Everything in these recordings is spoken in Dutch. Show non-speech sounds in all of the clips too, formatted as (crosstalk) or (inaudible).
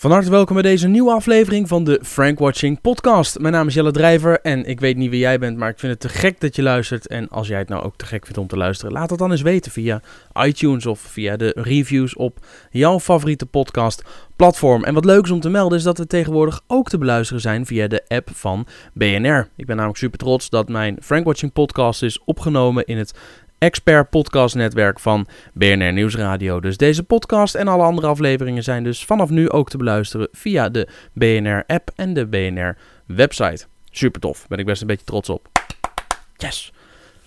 Van harte welkom bij deze nieuwe aflevering van de Frank Watching Podcast. Mijn naam is Jelle Drijver en ik weet niet wie jij bent, maar ik vind het te gek dat je luistert. En als jij het nou ook te gek vindt om te luisteren, laat het dan eens weten via iTunes of via de reviews op jouw favoriete podcast platform. En wat leuk is om te melden is dat we tegenwoordig ook te beluisteren zijn via de app van BNR. Ik ben namelijk super trots dat mijn Frank Watching Podcast is opgenomen in het expert podcastnetwerk van BNR Nieuwsradio. Dus deze podcast en alle andere afleveringen zijn dus vanaf nu ook te beluisteren via de BNR app en de BNR website. Super tof, ben ik best een beetje trots op. Yes!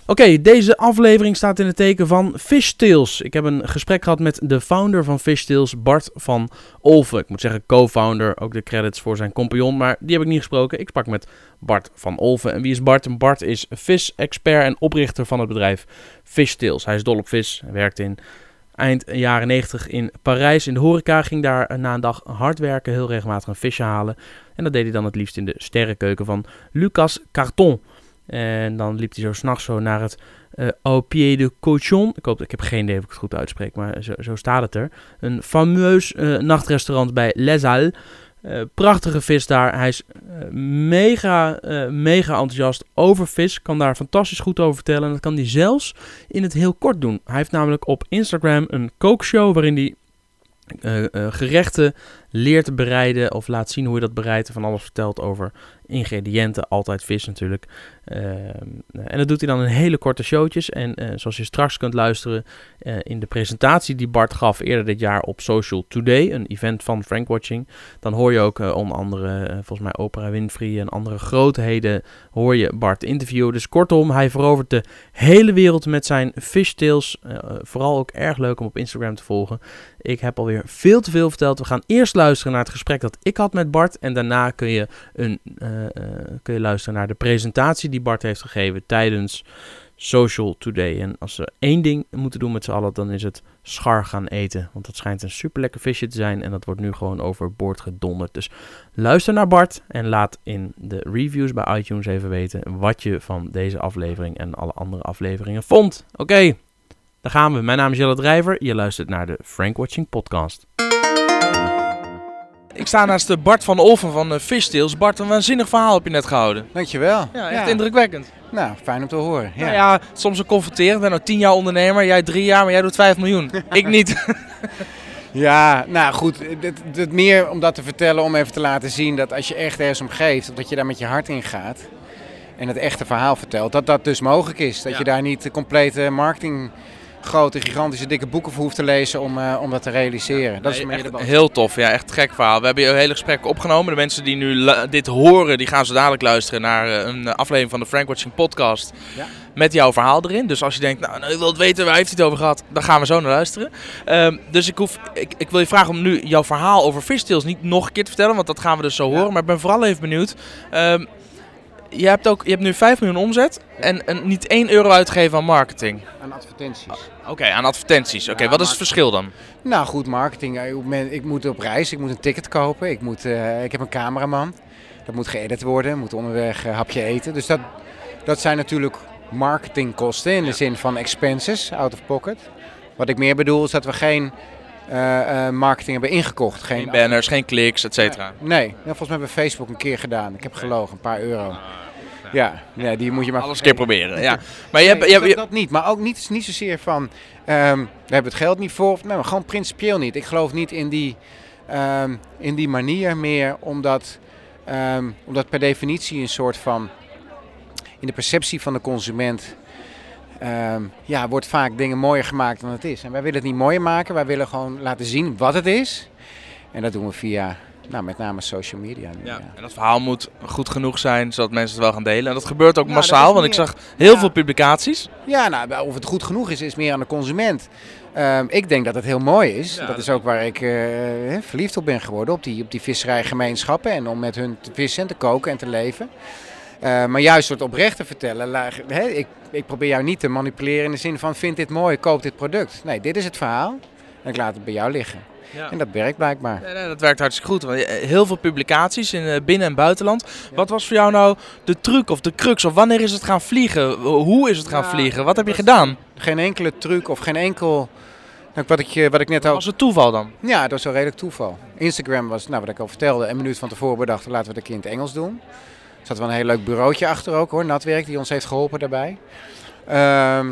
Oké, deze aflevering staat in het teken van Fishtails. Ik heb een gesprek gehad met de founder van Fishtails, Bart van Olven. Ik moet zeggen co-founder, ook de credits voor zijn compagnon, maar die heb ik niet gesproken. Ik sprak met Bart van Olven. En wie is Bart? Bart is vis-expert en oprichter van het bedrijf Fishtails. Hij is dol op vis, werkt in eind jaren 90 in Parijs in de horeca. Ging daar na een dag hard werken, heel regelmatig een visje halen. En dat deed hij dan het liefst in de sterrenkeuken van Lucas Carton. En dan liep hij zo s'nachts zo naar het uh, Au Pied de Cochon. Ik, hoop, ik heb geen idee of ik het goed uitspreek, maar zo, zo staat het er. Een fameus uh, nachtrestaurant bij Les Halles. Uh, prachtige vis daar. Hij is mega, mega enthousiast over vis. Kan daar fantastisch goed over vertellen. En dat kan hij zelfs in het heel kort doen. Hij heeft namelijk op Instagram een kookshow waarin hij gerechten leert bereiden of laat zien hoe je dat bereidt. Van alles vertelt over ingrediënten, altijd vis natuurlijk. Ehm, en dat doet hij dan in hele korte showtjes. En uh, zoals je straks kunt luisteren uh, in de presentatie die Bart gaf eerder dit jaar op Social Today, een event van Frank Watching, dan hoor je ook onder andere, volgens mij Oprah Winfrey en andere grootheden, hoor je Bart interviewen. Dus kortom, hij verovert de hele wereld met zijn fishtails. vooral ook erg leuk om op Instagram te volgen. Ik heb alweer veel te veel verteld. We gaan eerst luisteren naar het gesprek dat ik had met Bart en daarna kun je een kun je luisteren naar de presentatie die Bart heeft gegeven tijdens Social Today. En als we één ding moeten doen met z'n allen, dan is het schar gaan eten. Want dat schijnt een super lekker visje te zijn en dat wordt nu gewoon overboord gedonderd. Dus luister naar Bart en laat in de reviews bij iTunes even weten wat je van deze aflevering en alle andere afleveringen vond. Oké, daar gaan we. Mijn naam is Jelle Drijver. Je luistert naar de Frank Watching Podcast. Ik sta naast de Bart van Olven van uh, Fishtails. Bart, een waanzinnig verhaal heb je net gehouden. Dankjewel. Ja, echt indrukwekkend. Nou, fijn om te horen. Ja, nou ja soms een confronterend. Ik ben nou tien jaar ondernemer, jij drie jaar, maar jij doet vijf miljoen. (laughs) ik niet. ja, nou goed. Het, het meer om dat te vertellen, om even te laten zien dat als je echt ergens om geeft, dat je daar met je hart in gaat en het echte verhaal vertelt, dat dat dus mogelijk is. Dat je daar niet de complete marketing grote, gigantische, dikke boeken voor hoeft te lezen om, uh, om dat te realiseren. dat is echt heel tof. Ja, echt gek verhaal. We hebben je hele gesprek opgenomen. De mensen die nu dit horen, die gaan zo dadelijk luisteren naar uh, een aflevering van de Frank Watching podcast. Ja. Met jouw verhaal erin. Dus als je denkt, nou, nou ik wil het weten, waar heeft hij het over gehad? Dan gaan we zo naar luisteren. Um, dus ik, hoef, ik, ik wil je vragen om nu jouw verhaal over Fishtails niet nog een keer te vertellen. Want dat gaan we dus zo horen. Maar ik ben vooral even benieuwd. Um, je hebt, ook, je hebt nu 5 miljoen omzet en, en niet 1 euro uitgegeven aan marketing. Aan advertenties. Oké, okay, aan advertenties. Oké, okay, wat is het verschil dan? Nou goed, marketing. Ik moet op reis, ik moet een ticket kopen, ik, moet, uh, ik heb een cameraman. Dat moet geëdit worden, moet onderweg uh, hapje eten. Dus dat, dat zijn natuurlijk marketingkosten in de zin van expenses, out of pocket. Wat ik meer bedoel is dat we geen uh, marketing hebben ingekocht. Geen, geen banners, geen kliks, et cetera. Nee, nee. volgens mij hebben we Facebook een keer gedaan. Ik heb gelogen, een paar euro. Ah, ja, ja, die moet je maar... Alles een keer proberen, ja. Maar je hebt, je hebt, dat niet, maar ook niet, niet zozeer van... Um, we hebben het geld niet voor, nee, maar gewoon principieel niet. Ik geloof niet in die, um, in die manier meer, omdat, um, omdat per definitie een soort van... In de perceptie van de consument um, ja, wordt vaak dingen mooier gemaakt dan het is. En wij willen het niet mooier maken, wij willen gewoon laten zien wat het is. En dat doen we via nou, met name social media. Nu, ja. En dat verhaal moet goed genoeg zijn, zodat mensen het wel gaan delen. En dat gebeurt ook massaal, want ik zag heel veel publicaties. Ja, nou, of het goed genoeg is, is meer aan de consument. Um, ik denk dat het heel mooi is. dat, is ook waar ik uh, verliefd op ben geworden, op die, op die visserijgemeenschappen. En om met hun te vissen en te koken en te leven. Uh, maar juist door het oprecht te vertellen, hè, ik, ik probeer jou niet te manipuleren in de zin van vind dit mooi, koop dit product. Nee, dit is het verhaal en ik laat het bij jou liggen. Ja. En dat werkt blijkbaar. Nee, nee, dat werkt hartstikke goed. Want eh, heel veel publicaties in eh, binnen- en buitenland. Wat was voor jou nou de truc of de crux? Of wanneer is het gaan vliegen? Hoe is het gaan vliegen? Wat heb je gedaan? Geen enkele truc of geen enkel Nou, Wat ik, eh, wat ik net ook... Was het toeval dan? Ja, dat was wel redelijk toeval. Instagram was, nou, wat ik al vertelde, een minuut van tevoren bedacht, laten we het een keer in het Engels doen. Er zat wel een heel leuk bureautje achter ook hoor, Natwerk, die ons heeft geholpen daarbij. Ehm,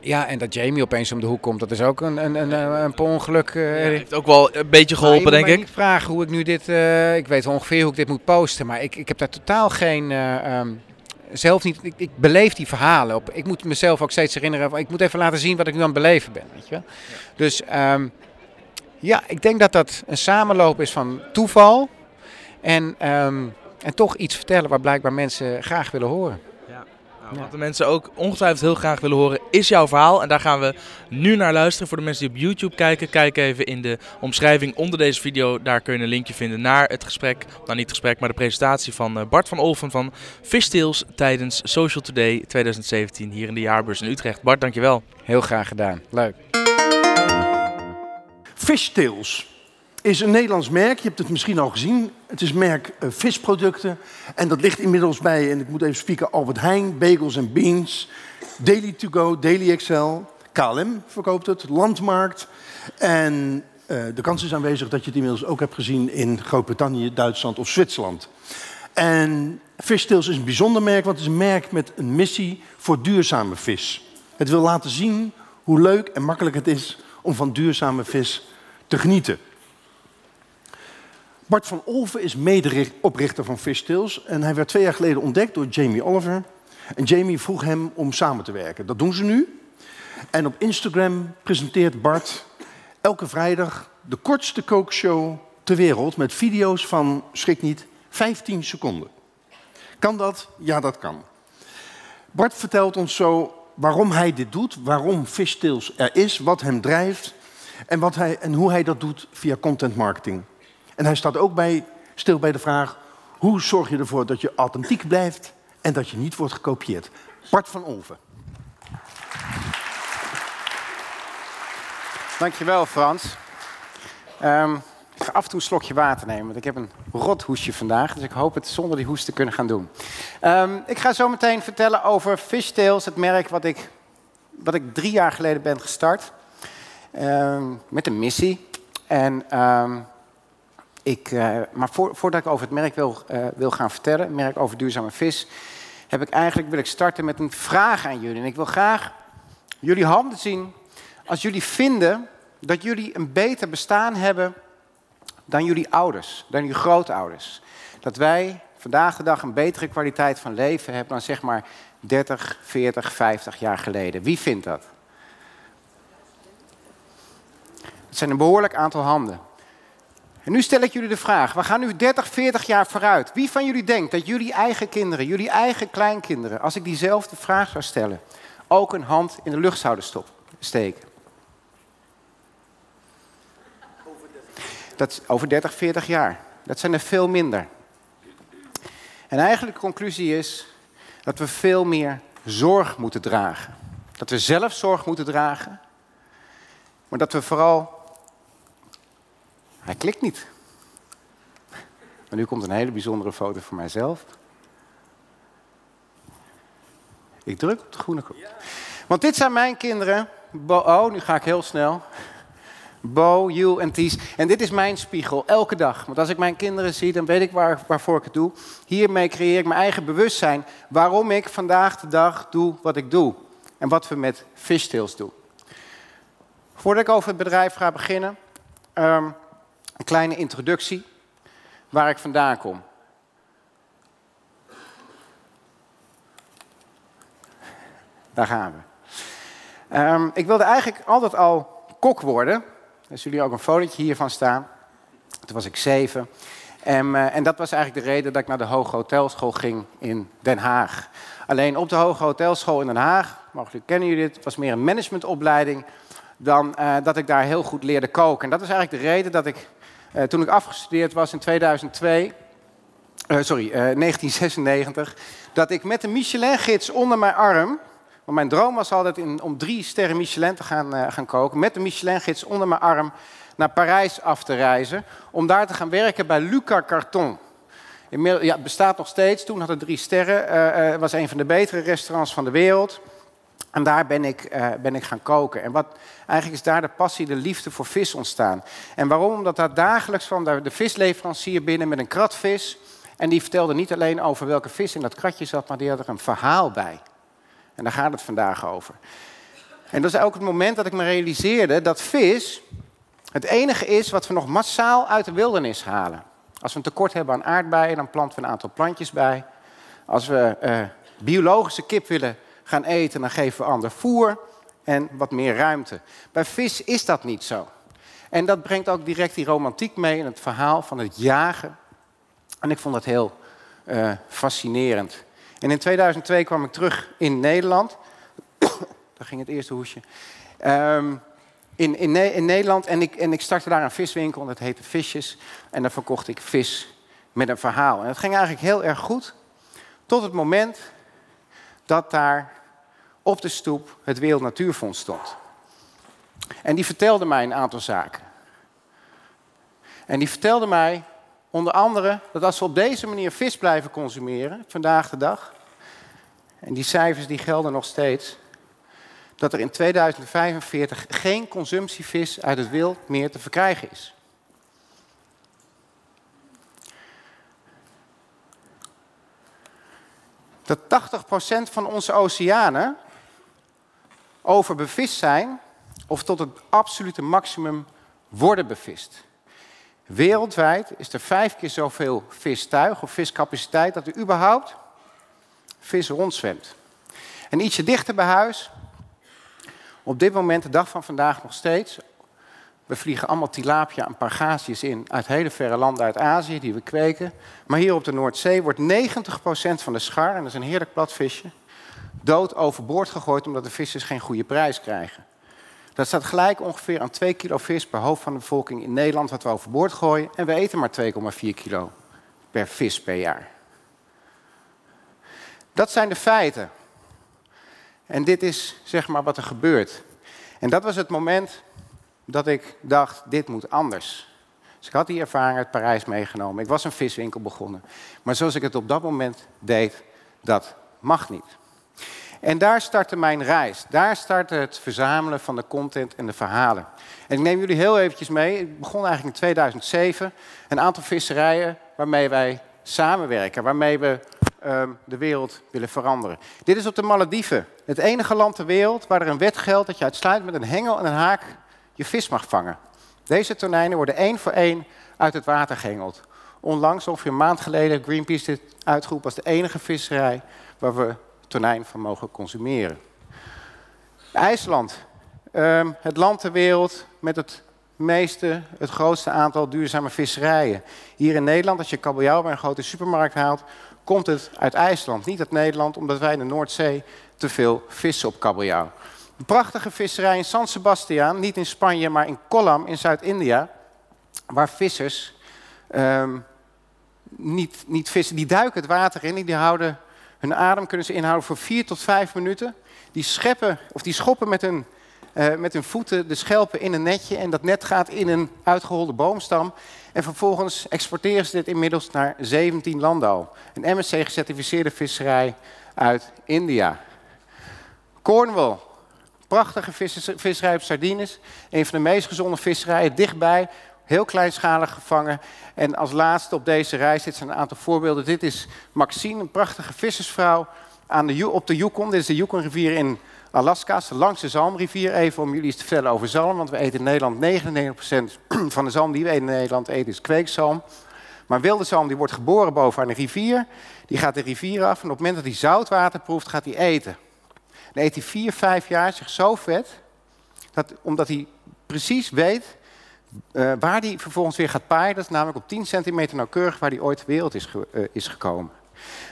ja, en dat Jamie opeens om de hoek komt, dat is ook een, een, een, een per ongeluk. eh, heeft ook wel een beetje je geholpen, denk mij ik. niet vragen hoe ik nu dit, eh, ik weet ongeveer hoe ik dit moet posten, maar ik, ik heb daar totaal geen, eh, ehm, zelf niet, ik, ik beleef die verhalen. Op, ik moet mezelf ook steeds herinneren, ik moet even laten zien wat ik nu aan het beleven ben, weet je wel. Dus ehm, ja, ik denk dat dat een samenloop is van toeval en, en toch iets vertellen waar blijkbaar mensen graag willen horen. Nou, wat de mensen ook ongetwijfeld heel graag willen horen, is jouw verhaal. En daar gaan we nu naar luisteren. Voor de mensen die op YouTube kijken, kijk even in de omschrijving onder deze video. Daar kun je een linkje vinden naar het gesprek, nou niet het gesprek, maar de presentatie van eh, Bart van Olven van Fishtails tijdens Social Today 2017 hier in de jaarbeurs in Utrecht. Bart, dankjewel. Heel graag gedaan. Leuk. Fishtails is een Nederlands merk. Je hebt het misschien al gezien. Het is merk eh, visproducten. En dat ligt inmiddels bij, en ik moet even spieken, Albert Heijn, Bagels en Beans, Daily To Go, Daily XL, KLM verkoopt het, Landmarkt. En eh, de kans is aanwezig dat je het inmiddels ook hebt gezien in Groot-Brittannië, Duitsland of Zwitserland. En Fishtails is een bijzonder merk, want het is een merk met een missie voor duurzame vis. Het wil laten zien hoe leuk en makkelijk het is om van duurzame vis te genieten. Bart van Olven is mede-oprichter van Fishtails en hij werd twee jaar geleden ontdekt door Jamie Oliver. En Jamie vroeg hem om samen te werken. Dat doen ze nu. En op Instagram presenteert Bart elke vrijdag de kortste kookshow ter wereld met video's van, schrik niet, 15 seconden. Kan dat? Ja, dat kan. Bart vertelt ons zo waarom hij dit doet, waarom Fishtails er is, wat hem drijft en, wat hij, en hoe hij dat doet via content marketing. En hij staat ook bij, stil bij de vraag, hoe zorg je ervoor dat je authentiek blijft en dat je niet wordt gekopieerd. Bart van Olven. Dankjewel Frans. Ehm, ik ga af en toe een slokje water nemen, want ik heb een rot hoestje vandaag. Dus ik hoop het zonder die hoest te kunnen gaan doen. Ehm, ik ga zo meteen vertellen over Fishtails, het merk wat ik, wat ik drie jaar geleden ben gestart. Ehm, met een missie. En, ik, eh, maar voor, voordat ik over het merk wil, eh, wil gaan vertellen, het merk over duurzame vis, heb ik eigenlijk, wil ik starten met een vraag aan jullie. En ik wil graag jullie handen zien als jullie vinden dat jullie een beter bestaan hebben dan jullie ouders, dan jullie grootouders. Dat wij vandaag de dag een betere kwaliteit van leven hebben dan zeg maar 30, 40, 50 jaar geleden. Wie vindt dat? Het zijn een behoorlijk aantal handen. En nu stel ik jullie de vraag, we gaan nu 30, 40 jaar vooruit. Wie van jullie denkt dat jullie eigen kinderen, jullie eigen kleinkinderen, als ik diezelfde vraag zou stellen, ook een hand in de lucht zouden stop, steken? Dat over 30, 40 jaar. Dat zijn er veel minder. En eigenlijk de conclusie is dat we veel meer zorg moeten dragen. Dat we zelf zorg moeten dragen. Maar dat we vooral. Hij klikt niet. Maar nu komt een hele bijzondere foto van mijzelf. Ik druk op de groene knop. Want dit zijn mijn kinderen. Bo- oh, nu ga ik heel snel. Bo, Jules en Ties. En dit is mijn spiegel, elke dag. Want als ik mijn kinderen zie, dan weet ik waar, waarvoor ik het doe. Hiermee creëer ik mijn eigen bewustzijn waarom ik vandaag de dag doe wat ik doe. En wat we met Fishtails doen. Voordat ik over het bedrijf ga beginnen, ehm, een kleine introductie waar ik vandaan kom. Daar gaan we. Ehm, ik wilde eigenlijk altijd al kok worden. Er zullen ook een fotootje hiervan staan. Toen was ik zeven. En, eh, en dat was eigenlijk de reden dat ik naar de Hoge Hotelschool ging in Den Haag. Alleen op de Hoge Hotelschool in Den Haag, mogelijk kennen jullie dit, was meer een managementopleiding dan eh, dat ik daar heel goed leerde koken. En dat is eigenlijk de reden dat ik, eh, toen ik afgestudeerd was in 2002, eh, sorry, eh, 1996, dat ik met een Michelin-gids onder mijn arm, want mijn droom was altijd in, om drie sterren Michelin te gaan, eh, gaan koken, met de Michelin-gids onder mijn arm naar Parijs af te reizen, om daar te gaan werken bij Luca Carton. Ja, het bestaat nog steeds. Toen had het drie sterren. eh, eh, was een van de betere restaurants van de wereld. En daar ben ik, eh, ben ik gaan koken. En wat, eigenlijk is daar de passie, de liefde voor vis ontstaan. En waarom? Omdat daar dagelijks daar de visleverancier binnen met een krat vis. En die vertelde niet alleen over welke vis in dat kratje zat, maar die had er een verhaal bij. En daar gaat het vandaag over. En dat is ook het moment dat ik me realiseerde dat vis het enige is wat we nog massaal uit de wildernis halen. Als we een tekort hebben aan aardbeien, dan planten we een aantal plantjes bij. Als we uh, biologische kip willen gaan eten, dan geven we ander voer en wat meer ruimte. Bij vis is dat niet zo. En dat brengt ook direct die romantiek mee in het verhaal van het jagen. En ik vond dat heel uh, fascinerend. En in 2002 kwam ik terug in Nederland. (coughs) Daar ging het eerste hoesje. Um, in, in, Nederland en ik, en ik startte daar een viswinkel, dat heette Visjes. En daar verkocht ik vis met een verhaal. En het ging eigenlijk heel erg goed. Tot het moment dat daar op de stoep het Wereld Natuurfonds stond. En die vertelde mij een aantal zaken. En die vertelde mij onder andere dat als we op deze manier vis blijven consumeren, vandaag de dag, en die cijfers die gelden nog steeds, dat er in 2045 geen consumptievis uit het wild meer te verkrijgen is. Dat 80% van onze oceanen overbevist zijn of tot het absolute maximum worden bevist. Wereldwijd is er vijf keer zoveel vistuig of viscapaciteit dat er überhaupt vis rondzwemt. En ietsje dichter bij huis op dit moment, de dag van vandaag nog steeds, we vliegen allemaal tilapia en pargasius in uit hele verre landen uit Azië die we kweken. Maar hier op de Noordzee wordt 90% van de schar, en dat is een heerlijk plat visje, dood overboord gegooid omdat de vissers geen goede prijs krijgen. Dat staat gelijk ongeveer aan 2 kilo vis per hoofd van de bevolking in Nederland wat we overboord gooien. En we eten maar 2,4 kilo per vis per jaar. Dat zijn de feiten. En dit is zeg maar wat er gebeurt. En dat was het moment dat ik dacht, dit moet anders. Dus ik had die ervaring uit Parijs meegenomen. Ik was een viswinkel begonnen. Maar zoals ik het op dat moment deed, dat mag niet. En daar startte mijn reis. Daar startte het verzamelen van de content en de verhalen. En ik neem jullie heel eventjes mee. Ik begon eigenlijk in 2007. Een aantal visserijen waarmee wij samenwerken. Waarmee we um, de wereld willen veranderen. Dit is op de Malediven. Het enige land ter wereld waar er een wet geldt dat je uitsluitend met een hengel en een haak je vis mag vangen. Deze tonijnen worden één voor één uit het water gehengeld. Onlangs, ongeveer een maand geleden, Greenpeace dit uitgeroepen als de enige visserij waar we tonijn van mogen consumeren. IJsland, um, het land ter wereld met het meeste, het grootste aantal duurzame visserijen. Hier in Nederland, als je kabeljauw bij een grote supermarkt haalt, komt het uit IJsland, niet uit Nederland, omdat wij in de Noordzee te veel vissen op kabeljauw. Prachtige visserij in San Sebastian, niet in Spanje, maar in Kollam in Zuid-India, waar vissers um, niet, niet vissen, die duiken het water in, die houden hun adem kunnen ze inhouden voor vier tot vijf minuten. Die scheppen of die schoppen met hun uh, met hun voeten de schelpen in een netje en dat net gaat in een uitgeholde boomstam. En vervolgens exporteren ze dit inmiddels naar 17 landen al. Een MSC-gecertificeerde visserij uit India. Cornwall, prachtige visserij op sardines. Een van de meest gezonde visserijen dichtbij. Heel kleinschalig gevangen. En als laatste op deze reis, dit zijn een aantal voorbeelden. Dit is Maxine, een prachtige vissersvrouw aan de, op de Yukon. Dit is de Yukon-rivier in Alaska's, langs de Zalmrivier. Even om jullie eens te vertellen over zalm, want we eten in Nederland 99% van de zalm die we in Nederland eten is kweekzalm. Maar wilde zalm die wordt geboren boven aan een rivier, die gaat de rivier af en op het moment dat hij zoutwater proeft, gaat hij eten. Dan eet hij vier, vijf jaar zich zo vet, dat, omdat hij precies weet uh, waar hij vervolgens weer gaat paaien. Dat is namelijk op 10 centimeter nauwkeurig waar hij ooit de wereld is, uh, is gekomen.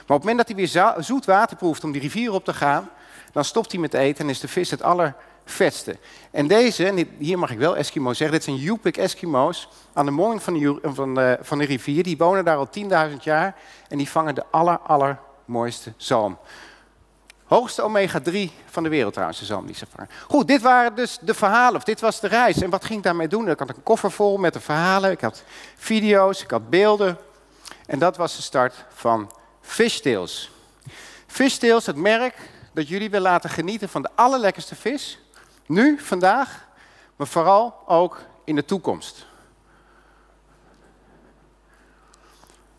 Maar op het moment dat hij weer zoet water proeft om die rivier op te gaan, dan stopt hij met eten en is de vis het allervetste. En deze, en hier mag ik wel Eskimo zeggen, dit zijn Yupik Eskimo's aan de monding van de, van, de, van de rivier. Die wonen daar al 10.000 jaar en die vangen de aller, allermooiste zalm. Hoogste omega-3 van de wereld trouwens, de zalm die ze vangen. Goed, dit waren dus de verhalen, of dit was de reis. En wat ging ik daarmee doen? Ik had een koffer vol met de verhalen, ik had video's, ik had beelden. En dat was de start van Fishtails. Fishtails, het merk, dat jullie wil laten genieten van de allerlekkerste vis. Nu, vandaag, maar vooral ook in de toekomst.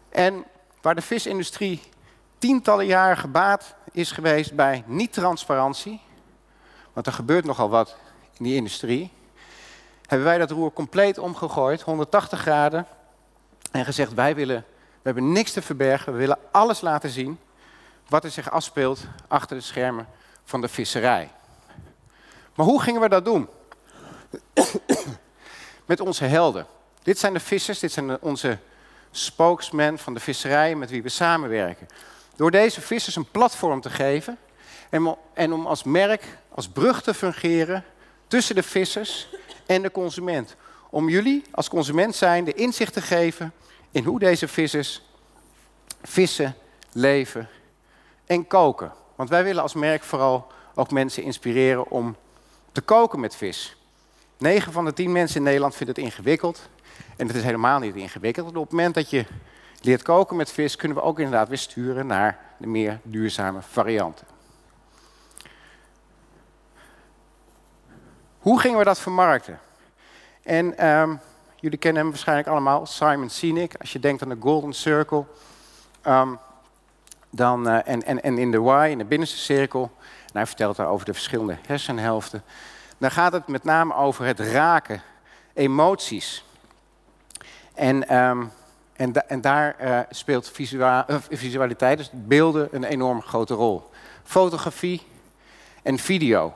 En waar de visindustrie tientallen jaren gebaat is geweest bij niet-transparantie, want er gebeurt nogal wat in die industrie, hebben wij dat roer compleet omgegooid, 180 graden, en gezegd wij willen, we hebben niks te verbergen, we willen alles laten zien wat er zich afspeelt achter de schermen van de visserij. Maar hoe gingen we dat doen? (coughs) Met onze helden. Dit zijn de vissers, dit zijn onze spokesmen van de visserij met wie we samenwerken. Door deze vissers een platform te geven en, om als merk, als brug te fungeren tussen de vissers en de consument. Om jullie als consument zijn de inzicht te geven in hoe deze vissers vissen, leven en koken. Want wij willen als merk vooral ook mensen inspireren om te koken met vis. 9 van de 10 mensen in Nederland vinden het ingewikkeld. En het is helemaal niet ingewikkeld. Op het moment dat je leert koken met vis, kunnen we ook inderdaad weer sturen naar de meer duurzame varianten. Hoe gingen we dat vermarkten? En um, jullie kennen hem waarschijnlijk allemaal, Simon Sinek. Als je denkt aan de Golden Circle. Um, dan, uh, en, en, en in de Y, in de binnenste cirkel. En hij vertelt daar over de verschillende hersenhelften. Dan gaat het met name over het raken, emoties. En, um, en, en, daar uh, speelt uh, visualiteit, dus beelden, een enorm grote rol. Fotografie en video.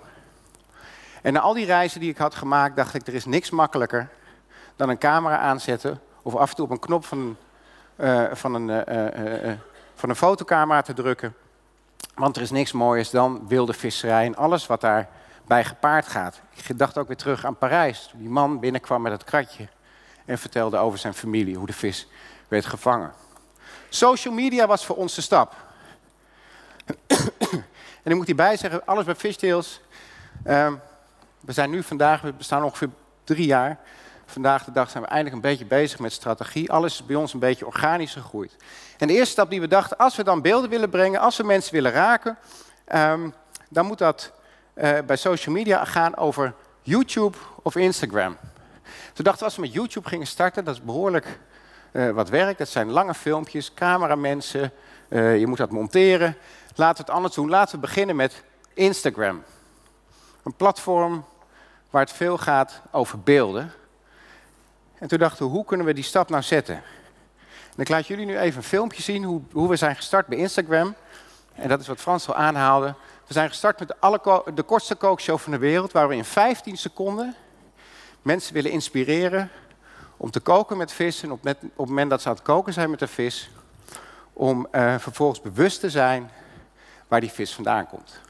En na al die reizen die ik had gemaakt, dacht ik, er is niks makkelijker dan een camera aanzetten of af en toe op een knop van, uh, van, een, van een fotocamera te drukken. Want er is niks mooiers dan wilde visserij en alles wat daarbij gepaard gaat. Ik dacht ook weer terug aan Parijs, toen die man binnenkwam met het kratje en vertelde over zijn familie, hoe de vis werd gevangen. Social media was voor ons de stap. en ik moet hierbij zeggen, alles bij Fishtails... Uh, we zijn nu vandaag, we bestaan ongeveer drie jaar. Vandaag de dag zijn we eindelijk een beetje bezig met strategie. Alles is bij ons een beetje organisch gegroeid. En de eerste stap die we dachten, als we dan beelden willen brengen, als we mensen willen raken, um, dan moet dat uh, bij social media gaan over YouTube of Instagram. Toen dachten we, als we met YouTube gingen starten, dat is behoorlijk uh, wat werk. Dat zijn lange filmpjes, cameramensen, uh, je moet dat monteren. Laten we het anders doen. Laten we beginnen met Instagram. Een platform waar het veel gaat over beelden. En toen dachten we, hoe kunnen we die stap nou zetten? En ik laat jullie nu even een filmpje zien hoe, hoe we zijn gestart bij Instagram. En dat is wat Frans al aanhaalde. We zijn gestart met de, alle, de kortste kookshow van de wereld, waar we in 15 seconden mensen willen inspireren om te koken met vis. En op, op het moment dat ze aan het koken zijn met de vis, om uh, vervolgens bewust te zijn waar die vis vandaan komt.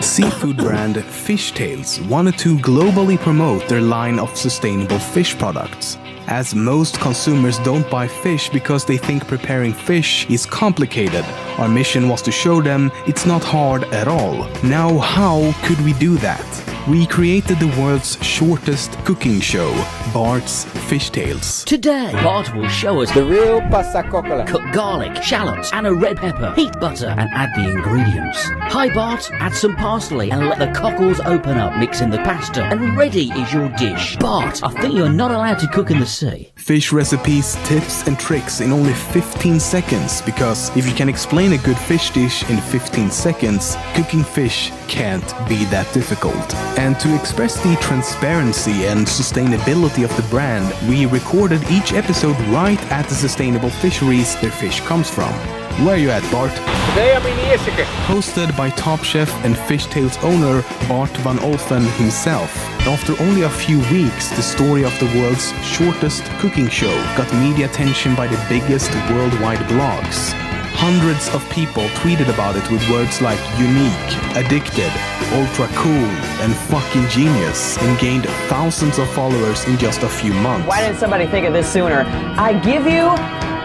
Seafood brand Fishtails wanted to globally promote their line of sustainable fish products. As most consumers don't buy fish because they think preparing fish is complicated, our mission was to show them it's not hard at all. Now, how could we do that? We created the world's shortest cooking show, Bart's Fish Tales. Today, Bart will show us the real pasta coccola. Cook garlic, shallots, and a red pepper. Heat butter and add the ingredients. Hi, Bart. Add some parsley and let the cockles open up. Mix in the pasta, and ready is your dish. Bart, I think you're not allowed to cook in the sea. Fish recipes, tips, and tricks in only 15 seconds. Because if you can explain a good fish dish in 15 seconds, cooking fish can't be that difficult. And to express the transparency and sustainability of the brand, we recorded each episode right at the sustainable fisheries their fish comes from. Where are you at, Bart? Today I'm in Ierseke. Hosted by Top Chef and Fishtails owner Bart van Olfen himself. After only a few weeks, the story of the world's shortest cooking show got media attention by the biggest worldwide blogs. Hundreds of people tweeted about it with words like unique, addicted, ultra cool, and fucking genius, and gained thousands of followers in just a few months. Why didn't somebody think of this sooner? I give you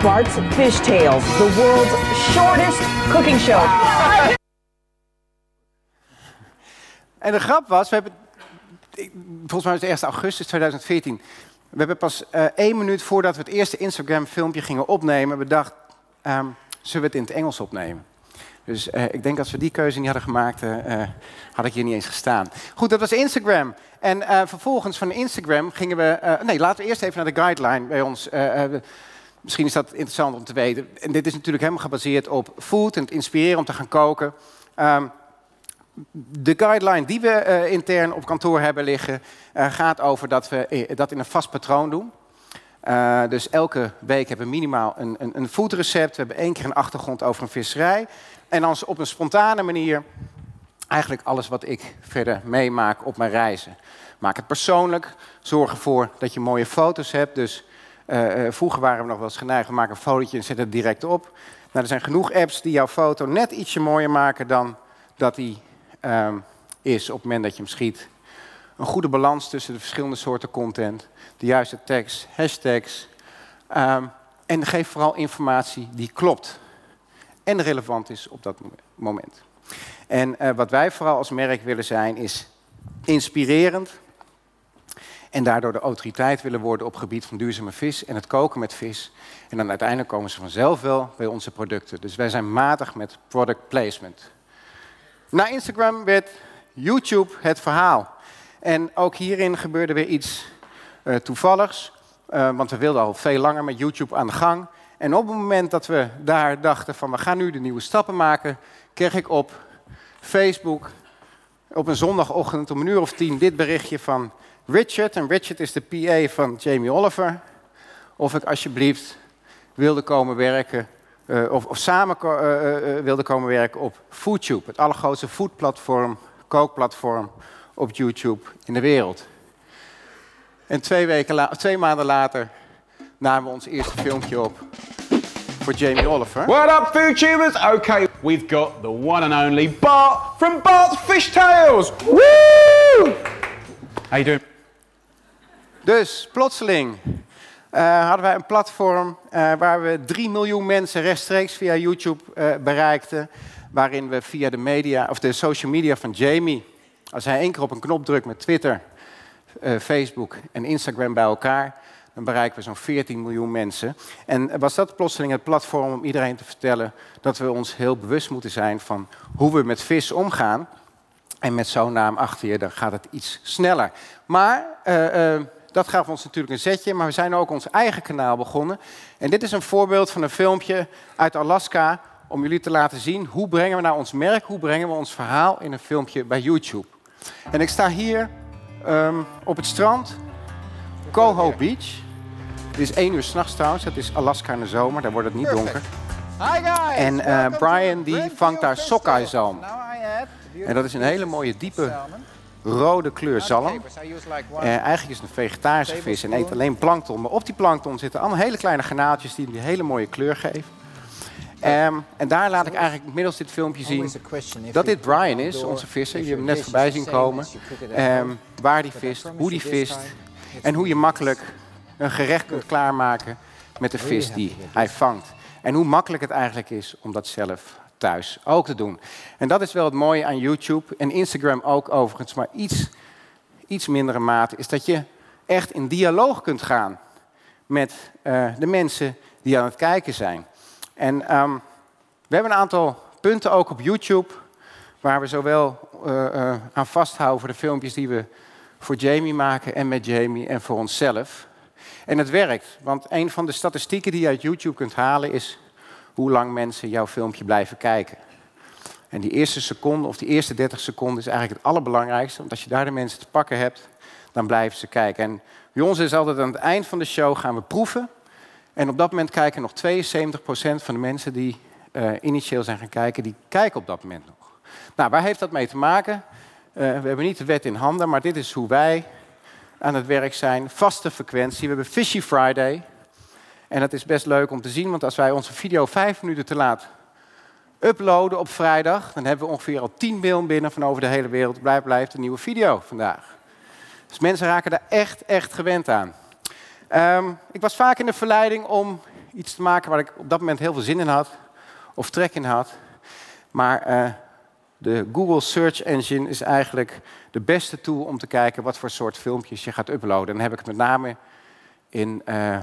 Bart's Fish Tales, the world's shortest cooking show. En de grap was, we hebben, volgens mij was het 1 augustus 2014. We hebben pas uh, één minuut voordat we het eerste Instagram filmpje gingen opnemen, bedacht, um, zullen we het in het Engels opnemen? Dus eh, ik denk als we die keuze niet hadden gemaakt, eh, eh, had ik hier niet eens gestaan. Goed, dat was Instagram. En vervolgens van Instagram gingen we... nee, laten we eerst even naar de guideline bij ons. Misschien is dat interessant om te weten. En dit is natuurlijk helemaal gebaseerd op food en het inspireren om te gaan koken. Ehm, de guideline die we intern op kantoor hebben liggen, gaat over dat we dat in een vast patroon doen. Eh, dus elke week hebben we minimaal een, een, een. We hebben één keer een achtergrond over een visserij. En dan op een spontane manier eigenlijk alles wat ik verder meemaak op mijn reizen. Maak het persoonlijk. Zorg ervoor dat je mooie foto's hebt. Dus eh, eh, vroeger waren we nog wel eens geneigd, we maken een fotootje en zetten het direct op. Nou, er zijn genoeg apps die jouw foto net ietsje mooier maken dan dat die ehm, is op het moment dat je hem schiet. Een goede balans tussen de verschillende soorten content. De juiste tekst, hashtags. ehm, en geef vooral informatie die klopt. En relevant is op dat moment. En eh, wat wij vooral als merk willen zijn, is inspirerend. En daardoor de autoriteit willen worden op het gebied van duurzame vis en het koken met vis. En dan uiteindelijk komen ze vanzelf wel bij onze producten. Dus wij zijn matig met product placement. Na Instagram werd YouTube het verhaal. En ook hierin gebeurde weer iets eh, toevalligs. Eh, want we wilden al veel langer met YouTube aan de gang. En op het moment dat we daar dachten van we gaan nu de nieuwe stappen maken, kreeg ik op Facebook op een zondagochtend om een uur of tien dit berichtje van Richard. En Richard is de PA van Jamie Oliver. Of ik alsjeblieft wilde komen werken, eh, of, of samen wilde komen werken op FoodTube. Het allergrootste foodplatform, kookplatform op YouTube in de wereld. En twee, weken la- twee maanden later namen we ons eerste filmpje op voor Jamie Oliver. What up, food tubers? Okay, we've got the one and only Bart from Bart's Fish Tales. Woo! How you doing? Dus plotseling eh, hadden wij een platform eh, waar we 3 miljoen mensen rechtstreeks via YouTube eh, bereikten. Waarin we via de media of de social media van Jamie, als hij één keer op een knop drukt met Twitter, eh, Facebook en Instagram bij elkaar, dan bereiken we zo'n 14 miljoen mensen. En was dat plotseling het platform om iedereen te vertellen dat we ons heel bewust moeten zijn van hoe we met vis omgaan. En met zo'n naam achter je, dan gaat het iets sneller. Maar eh, eh, dat gaf ons natuurlijk een zetje. Maar we zijn ook ons eigen kanaal begonnen. En dit is een voorbeeld van een filmpje uit Alaska. Om jullie te laten zien hoe brengen we nou ons merk, hoe brengen we ons verhaal in een filmpje bij YouTube. En ik sta hier ehm, op het strand, Coho Beach. Het is één uur s'nachts trouwens, het is Alaska in de zomer, daar wordt het niet donker. Hi guys. En eh, Brian die vangt daar sockeye zalm. En dat is een hele mooie diepe rode kleur zalm. Eh, eigenlijk is het een vegetarische vis en eet alleen plankton. Maar op die plankton zitten allemaal hele kleine garnaaltjes die die hele mooie kleur geven. Ehm, en daar laat ik eigenlijk middels dit filmpje zien dat dit Brian is, onze visser. Je hebt hem net voorbij zien komen. Ehm, waar die vist, hoe die vist en hoe je makkelijk een gerecht kunt klaarmaken met de vis die hij vangt. En hoe makkelijk het eigenlijk is om dat zelf thuis ook te doen. En dat is wel het mooie aan YouTube en Instagram ook overigens, maar iets, iets mindere mate, is dat je echt in dialoog kunt gaan met eh, de mensen die aan het kijken zijn. En ehm, we hebben een aantal punten ook op YouTube waar we zowel eh, eh, aan vasthouden voor de filmpjes die we voor Jamie maken en met Jamie en voor onszelf. En het werkt, want een van de statistieken die je uit YouTube kunt halen is hoe lang mensen jouw filmpje blijven kijken. En die eerste seconde of die eerste 30 seconden is eigenlijk het allerbelangrijkste, want als je daar de mensen te pakken hebt, dan blijven ze kijken. En bij ons is altijd aan het eind van de show gaan we proeven. En op dat moment kijken nog 72% van de mensen die eh, initieel zijn gaan kijken, die kijken op dat moment nog. Nou, waar heeft dat mee te maken? Eh, we hebben niet de wet in handen, maar dit is hoe wij aan het werk zijn. Vaste frequentie. We hebben Fishy Friday. En dat is best leuk om te zien, want als wij onze video vijf minuten te laat uploaden op vrijdag, dan hebben we ongeveer al 10 mail binnen van over de hele wereld. Blijf, blijft een nieuwe video vandaag. Dus mensen raken daar echt, echt gewend aan. Ehm, ik was vaak in de verleiding om iets te maken waar ik op dat moment heel veel zin in had, of trek in had. Maar eh, de Google Search Engine is eigenlijk de beste tool om te kijken wat voor soort filmpjes je gaat uploaden. En dan heb ik het met name in eh,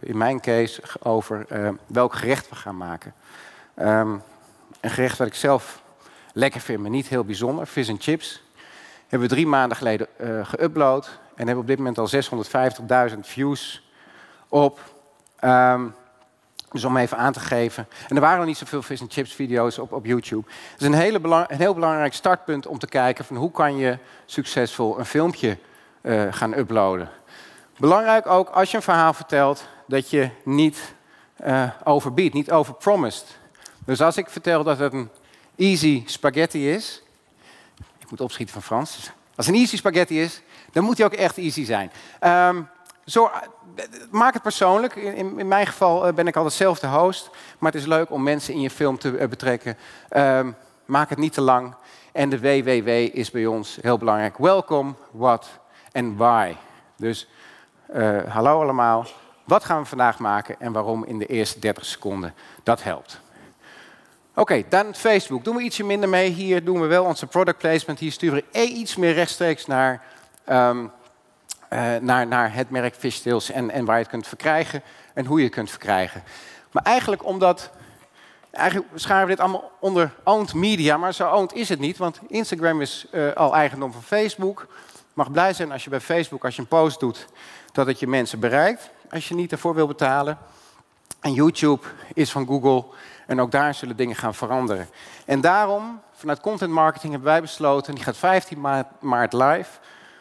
in mijn case, over eh, welk gerecht we gaan maken. Ehm, een gerecht wat ik zelf lekker vind, maar niet heel bijzonder. Vis en chips. Hebben we drie maanden geleden eh geüpload. En hebben op dit moment al 650.000 views op. Ehm, dus om even aan te geven. En er waren nog niet zoveel vis en chips video's op, op YouTube. Het is een, hele belang- een heel belangrijk startpunt om te kijken van hoe kan je succesvol een filmpje eh, gaan uploaden. Belangrijk ook als je een verhaal vertelt dat je niet eh overbiedt, niet overpromised. Dus als ik vertel dat het een easy spaghetti is, moet opschieten van Frans. dus Als een easy spaghetti is, dan moet hij ook echt easy zijn. Ehm, zo, eh, maak het persoonlijk. In, in- mijn geval eh, ben ik altijd zelf de host. Maar het is leuk om mensen in je film te eh, betrekken. Ehm, maak het niet te lang. En de WWW is bij ons heel belangrijk. Welkom, what en why. Dus hallo allemaal. Wat gaan we vandaag maken en waarom in de eerste 30 seconden? Dat helpt. Oké, dan Facebook. Doen we ietsje minder mee. Hier doen we wel onze product placement. Hier sturen we eh, iets meer rechtstreeks naar, ehm, eh, naar, naar het merk Fishtails en, en waar je het kunt verkrijgen en hoe je het kunt verkrijgen. Maar eigenlijk omdat, eigenlijk scharen we dit allemaal onder owned media, maar zo owned is het niet, want Instagram is eh, al eigendom van Facebook. Mag blij zijn als je bij Facebook, als je een post doet, dat het je mensen bereikt, als je niet ervoor wil betalen. En YouTube is van Google en ook daar zullen dingen gaan veranderen. En daarom, vanuit content marketing hebben wij besloten, die gaat 15 maart, live,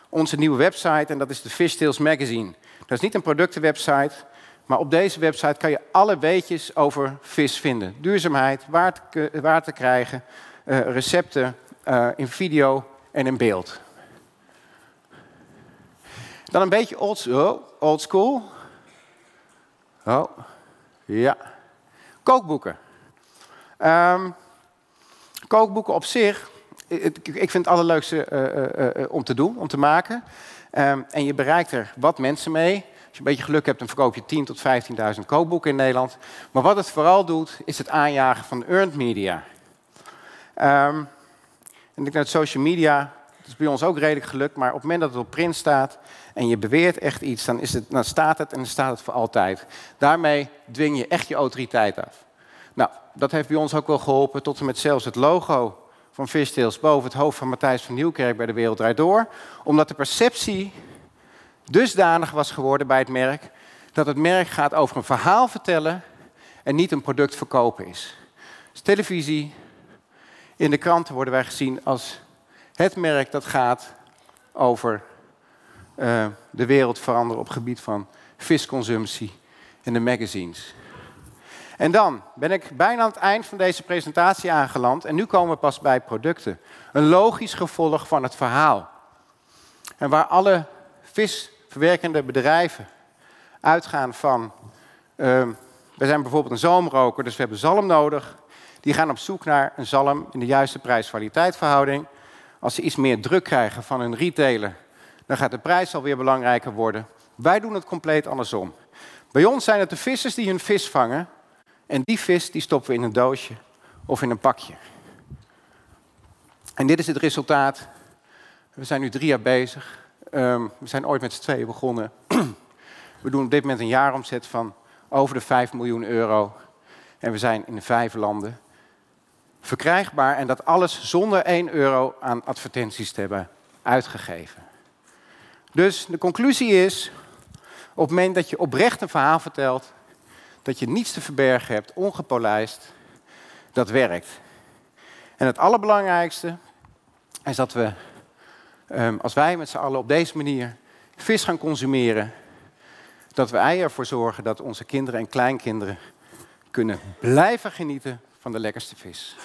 onze nieuwe website en dat is de Fishtails Magazine. Dat is niet een productenwebsite, maar op deze website kan je alle weetjes over vis vinden. Duurzaamheid, waar te, waar te krijgen, eh, recepten eh, in video en in beeld. Dan een beetje old, oh, old school. Oh, ja. Kookboeken. Ehm, kookboeken op zich, ik, vind het allerleukste eh, eh, eh, om te doen, om te maken. Ehm, en je bereikt er wat mensen mee. Als je een beetje geluk hebt, dan verkoop je 10.000 tot 15.000 kookboeken in Nederland. Maar wat het vooral doet, is het aanjagen van earned media. Ehm, en ik denk dat social media, dat is bij ons ook redelijk gelukt, maar op het moment dat het op print staat en je beweert echt iets, dan, is het, dan staat het en dan staat het voor altijd. Daarmee dwing je echt je autoriteit af. Nou, dat heeft bij ons ook wel geholpen, tot en met zelfs het logo van Fishtails boven het hoofd van Matthijs van Nieuwkerk bij de Wereld Draait Door. Omdat de perceptie dusdanig was geworden bij het merk, dat het merk gaat over een verhaal vertellen en niet een product verkopen is. Dus televisie, in de kranten worden wij gezien als het merk dat gaat over eh, de wereld veranderen op gebied van visconsumptie in de magazines. En dan ben ik bijna aan het eind van deze presentatie aangeland en nu komen we pas bij producten. Een logisch gevolg van het verhaal. En waar alle visverwerkende bedrijven uitgaan van, uh, we zijn bijvoorbeeld een zalmroker, dus we hebben zalm nodig. Die gaan op zoek naar een zalm in de juiste prijs-kwaliteit verhouding. Als ze iets meer druk krijgen van een retailer, dan gaat de prijs alweer belangrijker worden. Wij doen het compleet andersom. Bij ons zijn het de vissers die hun vis vangen. En die vis die stoppen we in een doosje of in een pakje. En dit is het resultaat. We zijn nu drie jaar bezig. Um, we zijn ooit met z'n tweeën begonnen. (clears throat) we doen op dit moment een jaaromzet van over de 5 miljoen euro. En we zijn in vijf landen verkrijgbaar. En dat alles zonder 1 euro aan advertenties te hebben uitgegeven. Dus de conclusie is, op het moment dat je oprecht een verhaal vertelt, dat je niets te verbergen hebt, ongepolijst, dat werkt. En het allerbelangrijkste is dat we, um, als wij met z'n allen op deze manier vis gaan consumeren, dat wij ervoor zorgen dat onze kinderen en kleinkinderen kunnen blijven genieten van de lekkerste vis.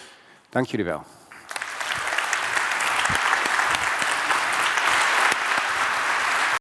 Dank jullie wel.